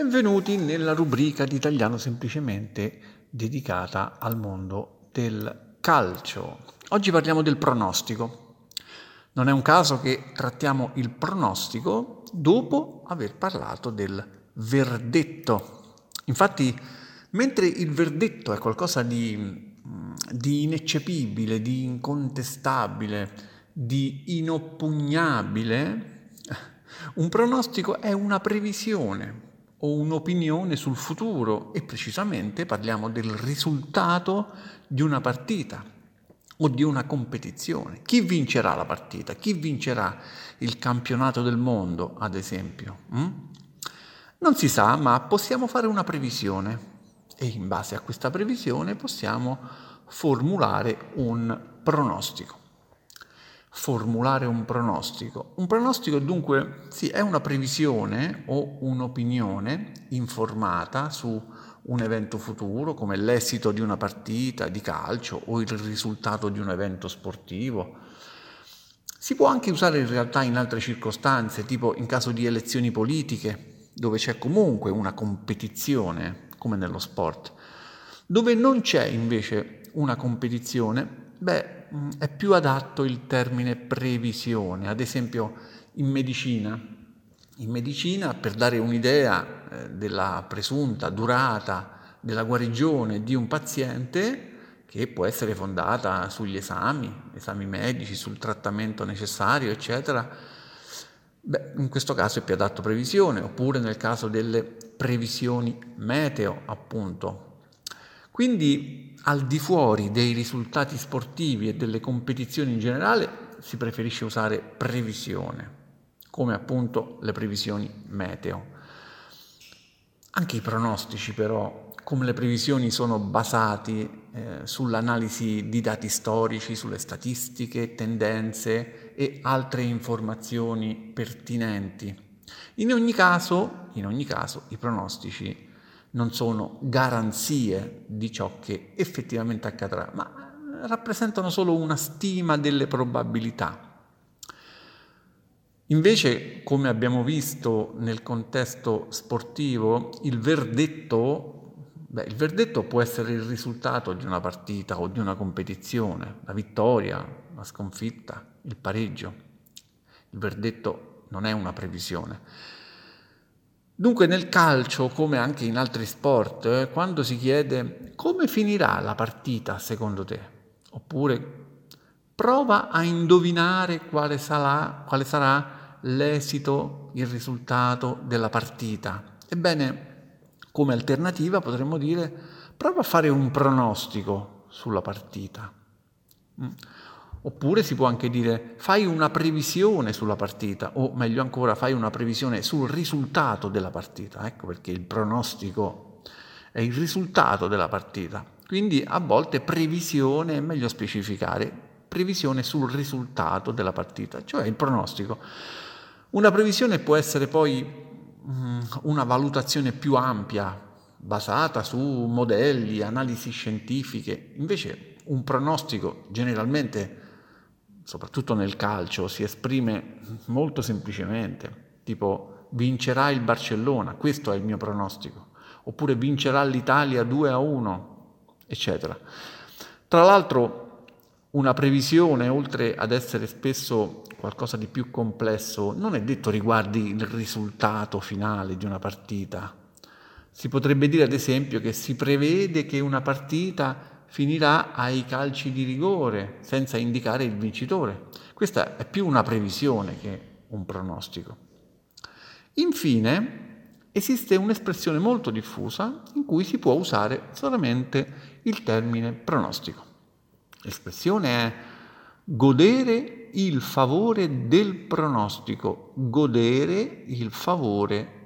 Benvenuti nella rubrica di Italiano semplicemente dedicata al mondo del calcio. Oggi parliamo del pronostico. Non è un caso che trattiamo il pronostico dopo aver parlato del verdetto. Infatti, mentre il verdetto è qualcosa di, di ineccepibile, di incontestabile, di inoppugnabile, un pronostico è una previsione, o un'opinione sul futuro e precisamente parliamo del risultato di una partita o di una competizione. Chi vincerà la partita? Chi vincerà il campionato del mondo, ad esempio? Mm? Non si sa, ma possiamo fare una previsione e in base a questa previsione possiamo formulare un pronostico formulare un pronostico. Un pronostico dunque sì, è una previsione o un'opinione informata su un evento futuro come l'esito di una partita di calcio o il risultato di un evento sportivo. Si può anche usare in realtà in altre circostanze, tipo in caso di elezioni politiche, dove c'è comunque una competizione, come nello sport. Dove non c'è invece una competizione, beh, Mm, è più adatto il termine previsione. Ad esempio in medicina, in medicina per dare un'idea eh, della presunta durata della guarigione di un paziente, che può essere fondata sugli esami, esami medici, sul trattamento necessario, eccetera, beh, in questo caso è più adatto previsione, oppure nel caso delle previsioni meteo, appunto, quindi al di fuori dei risultati sportivi e delle competizioni in generale si preferisce usare previsione, come appunto le previsioni meteo. Anche i pronostici però, come le previsioni sono basati eh, sull'analisi di dati storici, sulle statistiche, tendenze e altre informazioni pertinenti. In ogni caso, in ogni caso i pronostici non sono garanzie di ciò che effettivamente accadrà, ma rappresentano solo una stima delle probabilità. Invece, come abbiamo visto nel contesto sportivo, il verdetto, beh, il verdetto può essere il risultato di una partita o di una competizione, la vittoria, la sconfitta, il pareggio. Il verdetto non è una previsione. Dunque nel calcio, come anche in altri sport, eh, quando si chiede come finirà la partita secondo te, oppure prova a indovinare quale sarà, quale sarà l'esito, il risultato della partita. Ebbene, come alternativa potremmo dire prova a fare un pronostico sulla partita. Oppure si può anche dire fai una previsione sulla partita o meglio ancora fai una previsione sul risultato della partita, ecco perché il pronostico è il risultato della partita. Quindi a volte previsione è meglio specificare, previsione sul risultato della partita, cioè il pronostico. Una previsione può essere poi mm, una valutazione più ampia, basata su modelli, analisi scientifiche, invece un pronostico generalmente soprattutto nel calcio, si esprime molto semplicemente, tipo vincerà il Barcellona, questo è il mio pronostico, oppure vincerà l'Italia 2 a 1, eccetera. Tra l'altro una previsione, oltre ad essere spesso qualcosa di più complesso, non è detto riguardi il risultato finale di una partita. Si potrebbe dire ad esempio che si prevede che una partita finirà ai calci di rigore senza indicare il vincitore. Questa è più una previsione che un pronostico. Infine, esiste un'espressione molto diffusa in cui si può usare solamente il termine pronostico. L'espressione è godere il favore del pronostico, godere il favore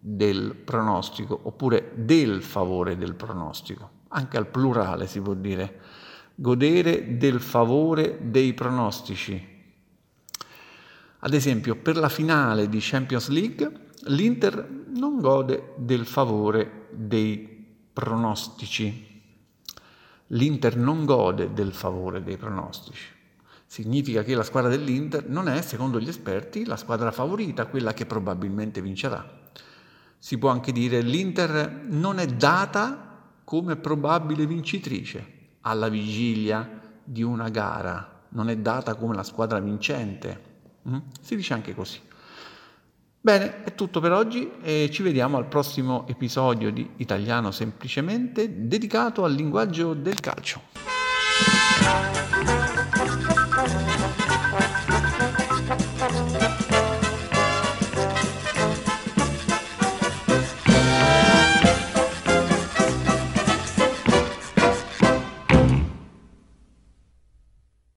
del pronostico, oppure del favore del pronostico anche al plurale si può dire, godere del favore dei pronostici. Ad esempio, per la finale di Champions League, l'Inter non gode del favore dei pronostici. L'Inter non gode del favore dei pronostici. Significa che la squadra dell'Inter non è, secondo gli esperti, la squadra favorita, quella che probabilmente vincerà. Si può anche dire l'Inter non è data come probabile vincitrice alla vigilia di una gara, non è data come la squadra vincente. Mm? Si dice anche così. Bene, è tutto per oggi e ci vediamo al prossimo episodio di Italiano Semplicemente dedicato al linguaggio del calcio.